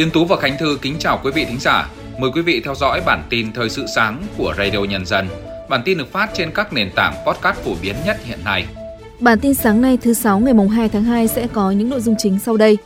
Tiến Tú và Khánh Thư kính chào quý vị thính giả. Mời quý vị theo dõi bản tin thời sự sáng của Radio Nhân dân. Bản tin được phát trên các nền tảng podcast phổ biến nhất hiện nay. Bản tin sáng nay thứ sáu ngày mùng 2 tháng 2 sẽ có những nội dung chính sau đây.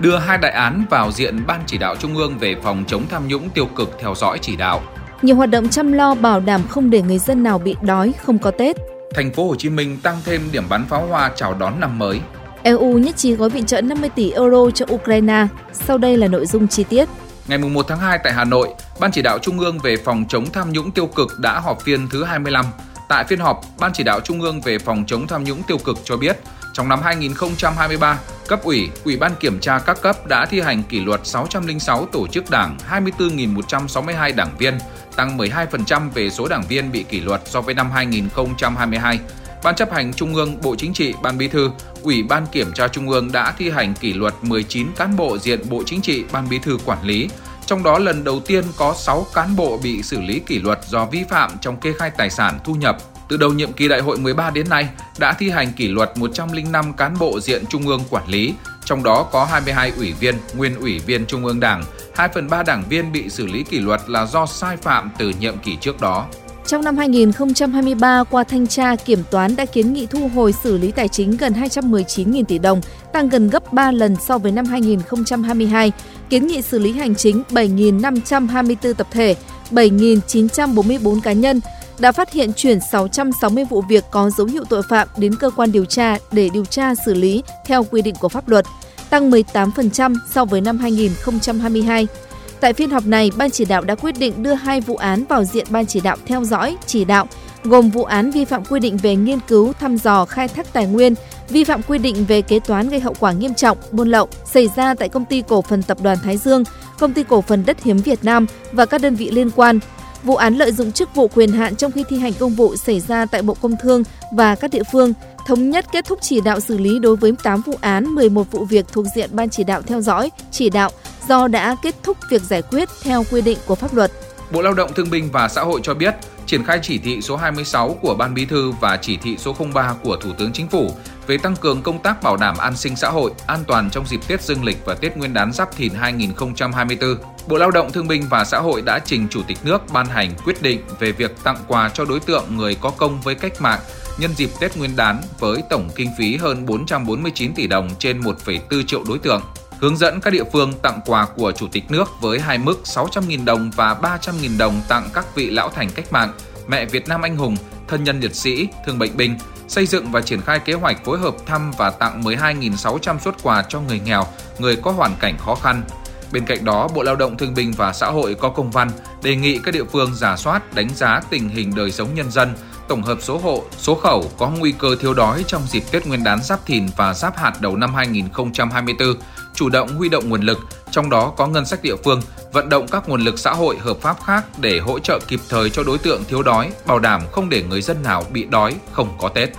Đưa hai đại án vào diện Ban chỉ đạo Trung ương về phòng chống tham nhũng tiêu cực theo dõi chỉ đạo. Nhiều hoạt động chăm lo bảo đảm không để người dân nào bị đói, không có Tết. Thành phố Hồ Chí Minh tăng thêm điểm bắn pháo hoa chào đón năm mới. EU nhất trí gói viện trợ 50 tỷ euro cho Ukraine. Sau đây là nội dung chi tiết. Ngày 1 tháng 2 tại Hà Nội, Ban chỉ đạo Trung ương về phòng chống tham nhũng tiêu cực đã họp phiên thứ 25. Tại phiên họp, Ban chỉ đạo Trung ương về phòng chống tham nhũng tiêu cực cho biết, trong năm 2023, cấp ủy, ủy ban kiểm tra các cấp đã thi hành kỷ luật 606 tổ chức đảng, 24.162 đảng viên, tăng 12% về số đảng viên bị kỷ luật so với năm 2022. Ban chấp hành Trung ương, Bộ Chính trị, Ban Bí thư, Ủy ban Kiểm tra Trung ương đã thi hành kỷ luật 19 cán bộ diện Bộ Chính trị, Ban Bí thư quản lý. Trong đó lần đầu tiên có 6 cán bộ bị xử lý kỷ luật do vi phạm trong kê khai tài sản thu nhập. Từ đầu nhiệm kỳ đại hội 13 đến nay, đã thi hành kỷ luật 105 cán bộ diện Trung ương quản lý, trong đó có 22 ủy viên, nguyên ủy viên Trung ương Đảng, 2 phần 3 đảng viên bị xử lý kỷ luật là do sai phạm từ nhiệm kỳ trước đó. Trong năm 2023, qua thanh tra, kiểm toán đã kiến nghị thu hồi xử lý tài chính gần 219.000 tỷ đồng, tăng gần gấp 3 lần so với năm 2022. Kiến nghị xử lý hành chính 7.524 tập thể, 7.944 cá nhân, đã phát hiện chuyển 660 vụ việc có dấu hiệu tội phạm đến cơ quan điều tra để điều tra xử lý theo quy định của pháp luật, tăng 18% so với năm 2022. Tại phiên họp này, Ban chỉ đạo đã quyết định đưa hai vụ án vào diện Ban chỉ đạo theo dõi, chỉ đạo, gồm vụ án vi phạm quy định về nghiên cứu, thăm dò, khai thác tài nguyên, vi phạm quy định về kế toán gây hậu quả nghiêm trọng, buôn lậu xảy ra tại công ty cổ phần tập đoàn Thái Dương, công ty cổ phần đất hiếm Việt Nam và các đơn vị liên quan. Vụ án lợi dụng chức vụ quyền hạn trong khi thi hành công vụ xảy ra tại Bộ Công Thương và các địa phương, thống nhất kết thúc chỉ đạo xử lý đối với 8 vụ án, 11 vụ việc thuộc diện Ban chỉ đạo theo dõi, chỉ đạo do đã kết thúc việc giải quyết theo quy định của pháp luật. Bộ Lao động Thương binh và Xã hội cho biết, triển khai chỉ thị số 26 của Ban Bí thư và chỉ thị số 03 của Thủ tướng Chính phủ về tăng cường công tác bảo đảm an sinh xã hội, an toàn trong dịp Tết Dương lịch và Tết Nguyên đán Giáp Thìn 2024. Bộ Lao động Thương binh và Xã hội đã trình Chủ tịch nước ban hành quyết định về việc tặng quà cho đối tượng người có công với cách mạng nhân dịp Tết Nguyên đán với tổng kinh phí hơn 449 tỷ đồng trên 1,4 triệu đối tượng hướng dẫn các địa phương tặng quà của Chủ tịch nước với hai mức 600.000 đồng và 300.000 đồng tặng các vị lão thành cách mạng, mẹ Việt Nam anh hùng, thân nhân liệt sĩ, thương bệnh binh, xây dựng và triển khai kế hoạch phối hợp thăm và tặng 12.600 xuất quà cho người nghèo, người có hoàn cảnh khó khăn. Bên cạnh đó, Bộ Lao động Thương binh và Xã hội có công văn đề nghị các địa phương giả soát, đánh giá tình hình đời sống nhân dân, tổng hợp số hộ, số khẩu có nguy cơ thiếu đói trong dịp Tết Nguyên đán Giáp Thìn và Giáp Hạt đầu năm 2024, chủ động huy động nguồn lực, trong đó có ngân sách địa phương, vận động các nguồn lực xã hội hợp pháp khác để hỗ trợ kịp thời cho đối tượng thiếu đói, bảo đảm không để người dân nào bị đói, không có Tết.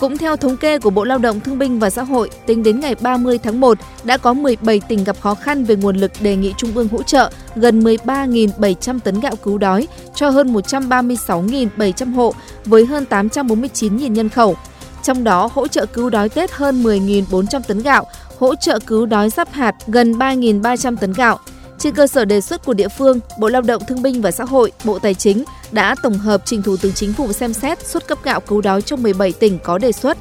Cũng theo thống kê của Bộ Lao động Thương binh và Xã hội, tính đến ngày 30 tháng 1 đã có 17 tỉnh gặp khó khăn về nguồn lực đề nghị Trung ương hỗ trợ gần 13.700 tấn gạo cứu đói cho hơn 136.700 hộ với hơn 849.000 nhân khẩu. Trong đó hỗ trợ cứu đói Tết hơn 10.400 tấn gạo, hỗ trợ cứu đói giáp hạt gần 3.300 tấn gạo. Trên cơ sở đề xuất của địa phương, Bộ Lao động Thương binh và Xã hội, Bộ Tài chính đã tổng hợp trình Thủ tướng Chính phủ xem xét xuất cấp gạo cứu đói cho 17 tỉnh có đề xuất.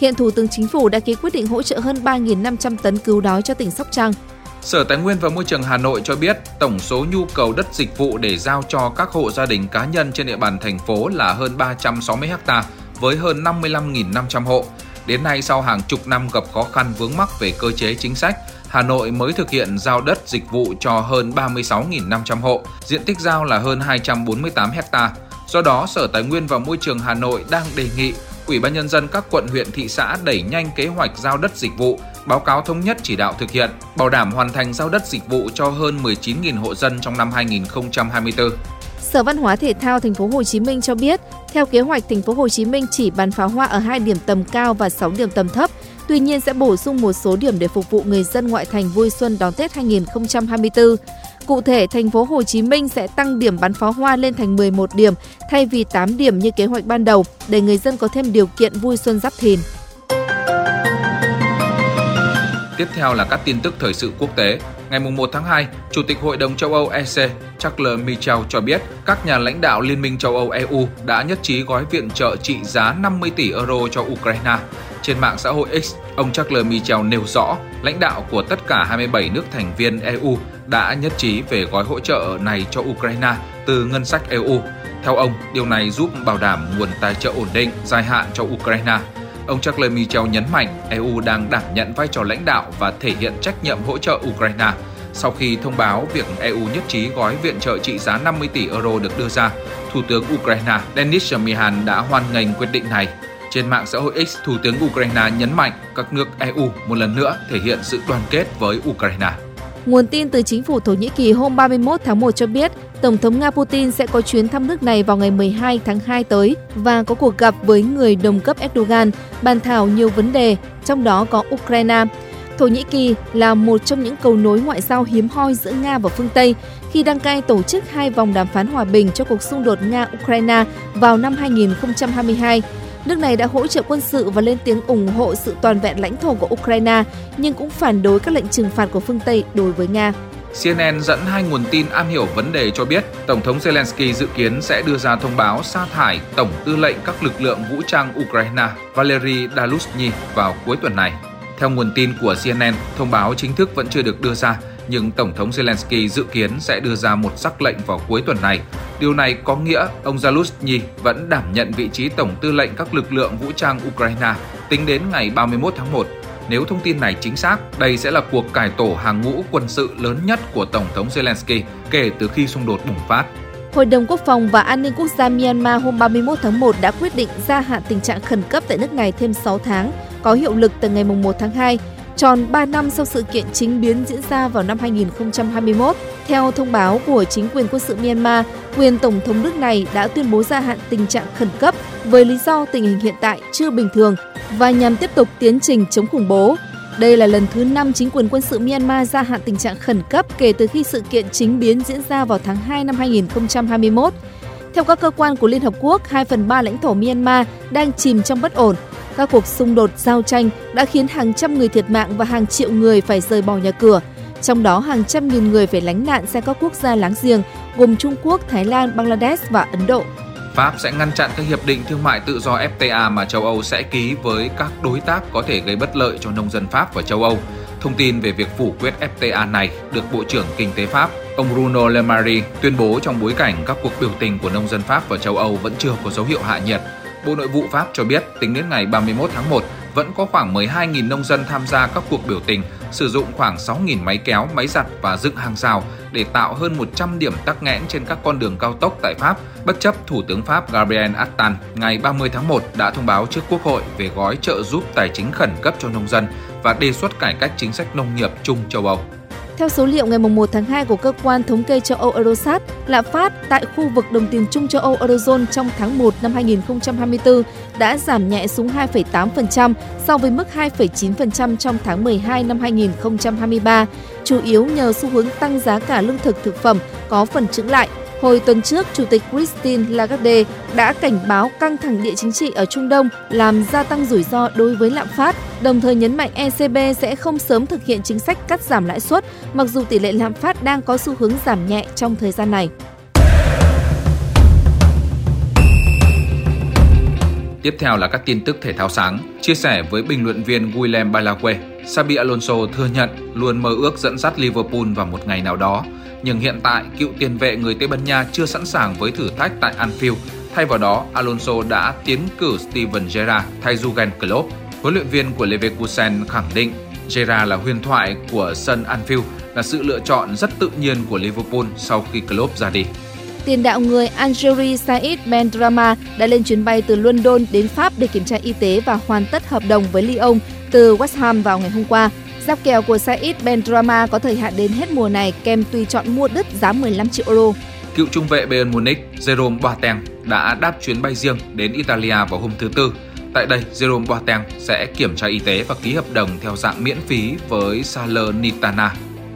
Hiện Thủ tướng Chính phủ đã ký quyết định hỗ trợ hơn 3.500 tấn cứu đói cho tỉnh Sóc Trăng. Sở Tài nguyên và Môi trường Hà Nội cho biết tổng số nhu cầu đất dịch vụ để giao cho các hộ gia đình cá nhân trên địa bàn thành phố là hơn 360 ha với hơn 55.500 hộ. Đến nay sau hàng chục năm gặp khó khăn vướng mắc về cơ chế chính sách, Hà Nội mới thực hiện giao đất dịch vụ cho hơn 36.500 hộ, diện tích giao là hơn 248 ha. Do đó, Sở Tài nguyên và Môi trường Hà Nội đang đề nghị Ủy ban nhân dân các quận huyện thị xã đẩy nhanh kế hoạch giao đất dịch vụ, báo cáo thống nhất chỉ đạo thực hiện, bảo đảm hoàn thành giao đất dịch vụ cho hơn 19.000 hộ dân trong năm 2024. Sở Văn hóa Thể thao Thành phố Hồ Chí Minh cho biết, theo kế hoạch Thành phố Hồ Chí Minh chỉ bắn pháo hoa ở hai điểm tầm cao và 6 điểm tầm thấp, tuy nhiên sẽ bổ sung một số điểm để phục vụ người dân ngoại thành vui xuân đón Tết 2024. Cụ thể, thành phố Hồ Chí Minh sẽ tăng điểm bắn pháo hoa lên thành 11 điểm thay vì 8 điểm như kế hoạch ban đầu để người dân có thêm điều kiện vui xuân giáp thìn. Tiếp theo là các tin tức thời sự quốc tế. Ngày 1 tháng 2, Chủ tịch Hội đồng châu Âu EC Charles Michel cho biết các nhà lãnh đạo Liên minh châu Âu EU đã nhất trí gói viện trợ trị giá 50 tỷ euro cho Ukraine. Trên mạng xã hội X, ông Charles Michel nêu rõ lãnh đạo của tất cả 27 nước thành viên EU đã nhất trí về gói hỗ trợ này cho Ukraine từ ngân sách EU. Theo ông, điều này giúp bảo đảm nguồn tài trợ ổn định dài hạn cho Ukraine. Ông Charles Michel nhấn mạnh EU đang đảm nhận vai trò lãnh đạo và thể hiện trách nhiệm hỗ trợ Ukraine. Sau khi thông báo việc EU nhất trí gói viện trợ trị giá 50 tỷ euro được đưa ra, Thủ tướng Ukraine Denis Shmyhal đã hoan nghênh quyết định này. Trên mạng xã hội X, Thủ tướng Ukraine nhấn mạnh các nước EU một lần nữa thể hiện sự đoàn kết với Ukraine. Nguồn tin từ chính phủ Thổ Nhĩ Kỳ hôm 31 tháng 1 cho biết, Tổng thống Nga Putin sẽ có chuyến thăm nước này vào ngày 12 tháng 2 tới và có cuộc gặp với người đồng cấp Erdogan, bàn thảo nhiều vấn đề, trong đó có Ukraine. Thổ Nhĩ Kỳ là một trong những cầu nối ngoại giao hiếm hoi giữa Nga và phương Tây khi đăng cai tổ chức hai vòng đàm phán hòa bình cho cuộc xung đột Nga-Ukraine vào năm 2022. Nước này đã hỗ trợ quân sự và lên tiếng ủng hộ sự toàn vẹn lãnh thổ của Ukraine, nhưng cũng phản đối các lệnh trừng phạt của phương Tây đối với Nga. CNN dẫn hai nguồn tin am hiểu vấn đề cho biết Tổng thống Zelensky dự kiến sẽ đưa ra thông báo sa thải Tổng tư lệnh các lực lượng vũ trang Ukraine Valery Dalushny vào cuối tuần này. Theo nguồn tin của CNN, thông báo chính thức vẫn chưa được đưa ra, nhưng Tổng thống Zelensky dự kiến sẽ đưa ra một sắc lệnh vào cuối tuần này. Điều này có nghĩa ông Zaluzhny vẫn đảm nhận vị trí Tổng tư lệnh các lực lượng vũ trang Ukraine tính đến ngày 31 tháng 1. Nếu thông tin này chính xác, đây sẽ là cuộc cải tổ hàng ngũ quân sự lớn nhất của Tổng thống Zelensky kể từ khi xung đột bùng phát. Hội đồng Quốc phòng và An ninh Quốc gia Myanmar hôm 31 tháng 1 đã quyết định gia hạn tình trạng khẩn cấp tại nước này thêm 6 tháng, có hiệu lực từ ngày 1 tháng 2 tròn 3 năm sau sự kiện chính biến diễn ra vào năm 2021. Theo thông báo của chính quyền quân sự Myanmar, quyền Tổng thống nước này đã tuyên bố gia hạn tình trạng khẩn cấp với lý do tình hình hiện tại chưa bình thường và nhằm tiếp tục tiến trình chống khủng bố. Đây là lần thứ 5 chính quyền quân sự Myanmar gia hạn tình trạng khẩn cấp kể từ khi sự kiện chính biến diễn ra vào tháng 2 năm 2021. Theo các cơ quan của Liên Hợp Quốc, 2 phần 3 lãnh thổ Myanmar đang chìm trong bất ổn các cuộc xung đột giao tranh đã khiến hàng trăm người thiệt mạng và hàng triệu người phải rời bỏ nhà cửa. Trong đó hàng trăm nghìn người phải lánh nạn sang các quốc gia láng giềng gồm Trung Quốc, Thái Lan, Bangladesh và Ấn Độ. Pháp sẽ ngăn chặn các hiệp định thương mại tự do FTA mà châu Âu sẽ ký với các đối tác có thể gây bất lợi cho nông dân Pháp và châu Âu. Thông tin về việc phủ quyết FTA này được Bộ trưởng Kinh tế Pháp, ông Bruno Le Maire tuyên bố trong bối cảnh các cuộc biểu tình của nông dân Pháp và châu Âu vẫn chưa có dấu hiệu hạ nhiệt. Bộ Nội vụ Pháp cho biết tính đến ngày 31 tháng 1, vẫn có khoảng 12.000 nông dân tham gia các cuộc biểu tình, sử dụng khoảng 6.000 máy kéo, máy giặt và dựng hàng rào để tạo hơn 100 điểm tắc nghẽn trên các con đường cao tốc tại Pháp, bất chấp Thủ tướng Pháp Gabriel Attal ngày 30 tháng 1 đã thông báo trước Quốc hội về gói trợ giúp tài chính khẩn cấp cho nông dân và đề xuất cải cách chính sách nông nghiệp chung châu Âu. Theo số liệu ngày 1 tháng 2 của cơ quan thống kê châu Âu Eurostat, lạm phát tại khu vực đồng tiền chung châu Âu Eurozone trong tháng 1 năm 2024 đã giảm nhẹ xuống 2,8% so với mức 2,9% trong tháng 12 năm 2023, chủ yếu nhờ xu hướng tăng giá cả lương thực thực phẩm có phần chững lại. Hồi tuần trước, Chủ tịch Christine Lagarde đã cảnh báo căng thẳng địa chính trị ở Trung Đông làm gia tăng rủi ro đối với lạm phát, đồng thời nhấn mạnh ECB sẽ không sớm thực hiện chính sách cắt giảm lãi suất, mặc dù tỷ lệ lạm phát đang có xu hướng giảm nhẹ trong thời gian này. Tiếp theo là các tin tức thể thao sáng. Chia sẻ với bình luận viên Guilherme Balague, Sabi Alonso thừa nhận luôn mơ ước dẫn dắt Liverpool vào một ngày nào đó, nhưng hiện tại cựu tiền vệ người Tây Ban Nha chưa sẵn sàng với thử thách tại Anfield. Thay vào đó, Alonso đã tiến cử Steven Gerrard thay Jurgen Klopp. Huấn luyện viên của Leverkusen khẳng định Gerrard là huyền thoại của sân Anfield, là sự lựa chọn rất tự nhiên của Liverpool sau khi Klopp ra đi. Tiền đạo người Algeria Said Benrahma đã lên chuyến bay từ London đến Pháp để kiểm tra y tế và hoàn tất hợp đồng với Lyon từ West Ham vào ngày hôm qua. Giáp kèo của Said Benrahma có thời hạn đến hết mùa này kèm tùy chọn mua đứt giá 15 triệu euro. Cựu trung vệ Bayern Munich Jerome Boateng đã đáp chuyến bay riêng đến Italia vào hôm thứ Tư. Tại đây, Jerome Boateng sẽ kiểm tra y tế và ký hợp đồng theo dạng miễn phí với Salernitana.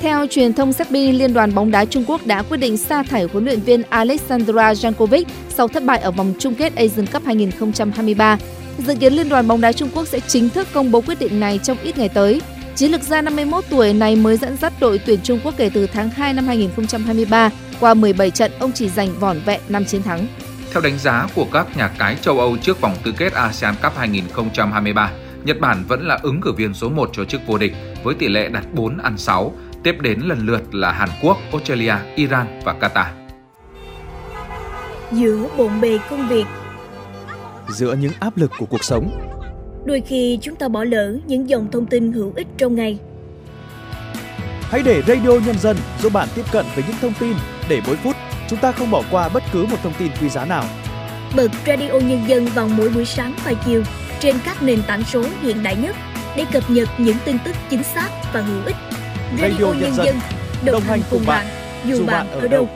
Theo truyền thông Serbia, Liên đoàn bóng đá Trung Quốc đã quyết định sa thải huấn luyện viên Alexandra Jankovic sau thất bại ở vòng chung kết Asian Cup 2023. Dự kiến Liên đoàn bóng đá Trung Quốc sẽ chính thức công bố quyết định này trong ít ngày tới. Chiến lược gia 51 tuổi này mới dẫn dắt đội tuyển Trung Quốc kể từ tháng 2 năm 2023. Qua 17 trận, ông chỉ giành vỏn vẹn 5 chiến thắng. Theo đánh giá của các nhà cái châu Âu trước vòng tứ kết ASEAN Cup 2023, Nhật Bản vẫn là ứng cử viên số 1 cho chức vô địch với tỷ lệ đặt 4 ăn 6, tiếp đến lần lượt là Hàn Quốc, Australia, Iran và Qatar. Giữa bộn bề công việc, giữa những áp lực của cuộc sống, đôi khi chúng ta bỏ lỡ những dòng thông tin hữu ích trong ngày. Hãy để Radio Nhân dân giúp bạn tiếp cận với những thông tin để mỗi phút chúng ta không bỏ qua bất cứ một thông tin quý giá nào. Bật Radio Nhân dân vào mỗi buổi sáng và chiều trên các nền tảng số hiện đại nhất để cập nhật những tin tức chính xác và hữu ích. Radio, Radio Nhân dân đồng, đồng hành cùng bạn, dù bạn ở đâu.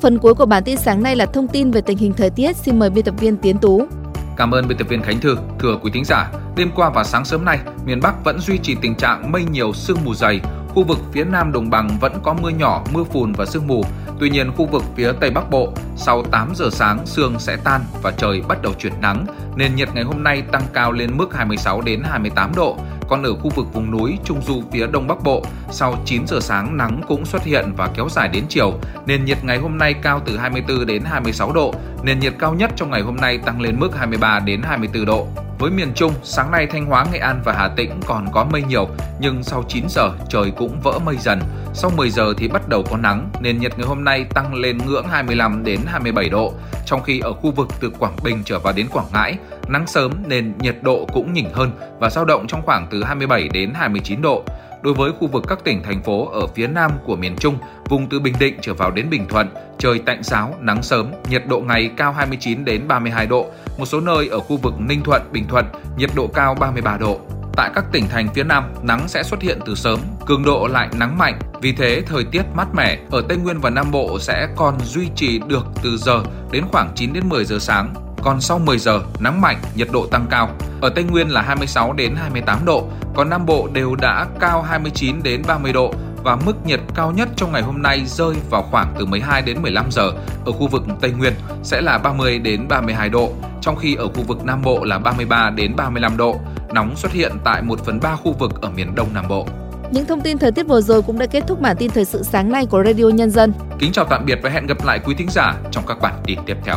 Phần cuối của bản tin sáng nay là thông tin về tình hình thời tiết. Xin mời biên tập viên Tiến Tú. Cảm ơn biên tập viên Khánh Thư. Thưa quý thính giả, đêm qua và sáng sớm nay, miền Bắc vẫn duy trì tình trạng mây nhiều sương mù dày. Khu vực phía Nam đồng bằng vẫn có mưa nhỏ, mưa phùn và sương mù. Tuy nhiên, khu vực phía Tây Bắc Bộ, sau 8 giờ sáng, sương sẽ tan và trời bắt đầu chuyển nắng, nên nhiệt ngày hôm nay tăng cao lên mức 26 đến 28 độ. Còn ở khu vực vùng núi, trung du phía Đông Bắc Bộ, sau 9 giờ sáng nắng cũng xuất hiện và kéo dài đến chiều, nền nhiệt ngày hôm nay cao từ 24 đến 26 độ, nền nhiệt cao nhất trong ngày hôm nay tăng lên mức 23 đến 24 độ. Với miền Trung, sáng nay Thanh Hóa, Nghệ An và Hà Tĩnh còn có mây nhiều, nhưng sau 9 giờ trời cũng vỡ mây dần. Sau 10 giờ thì bắt đầu có nắng, nền nhiệt ngày hôm nay tăng lên ngưỡng 25 đến 27 độ. Trong khi ở khu vực từ Quảng Bình trở vào đến Quảng Ngãi, nắng sớm nên nhiệt độ cũng nhỉnh hơn và dao động trong khoảng từ 27 đến 29 độ. Đối với khu vực các tỉnh thành phố ở phía nam của miền Trung, vùng từ Bình Định trở vào đến Bình Thuận, trời tạnh giáo, nắng sớm, nhiệt độ ngày cao 29 đến 32 độ. Một số nơi ở khu vực Ninh Thuận, Bình Thuận, nhiệt độ cao 33 độ. Tại các tỉnh thành phía Nam, nắng sẽ xuất hiện từ sớm, cường độ lại nắng mạnh, vì thế thời tiết mát mẻ ở Tây Nguyên và Nam Bộ sẽ còn duy trì được từ giờ đến khoảng 9 đến 10 giờ sáng. Còn sau 10 giờ, nắng mạnh, nhiệt độ tăng cao. Ở Tây Nguyên là 26 đến 28 độ, còn Nam Bộ đều đã cao 29 đến 30 độ và mức nhiệt cao nhất trong ngày hôm nay rơi vào khoảng từ 12 đến 15 giờ ở khu vực Tây Nguyên sẽ là 30 đến 32 độ, trong khi ở khu vực Nam Bộ là 33 đến 35 độ. Nóng xuất hiện tại 1 phần 3 khu vực ở miền Đông Nam Bộ. Những thông tin thời tiết vừa rồi cũng đã kết thúc bản tin thời sự sáng nay của Radio Nhân dân. Kính chào tạm biệt và hẹn gặp lại quý thính giả trong các bản tin tiếp theo.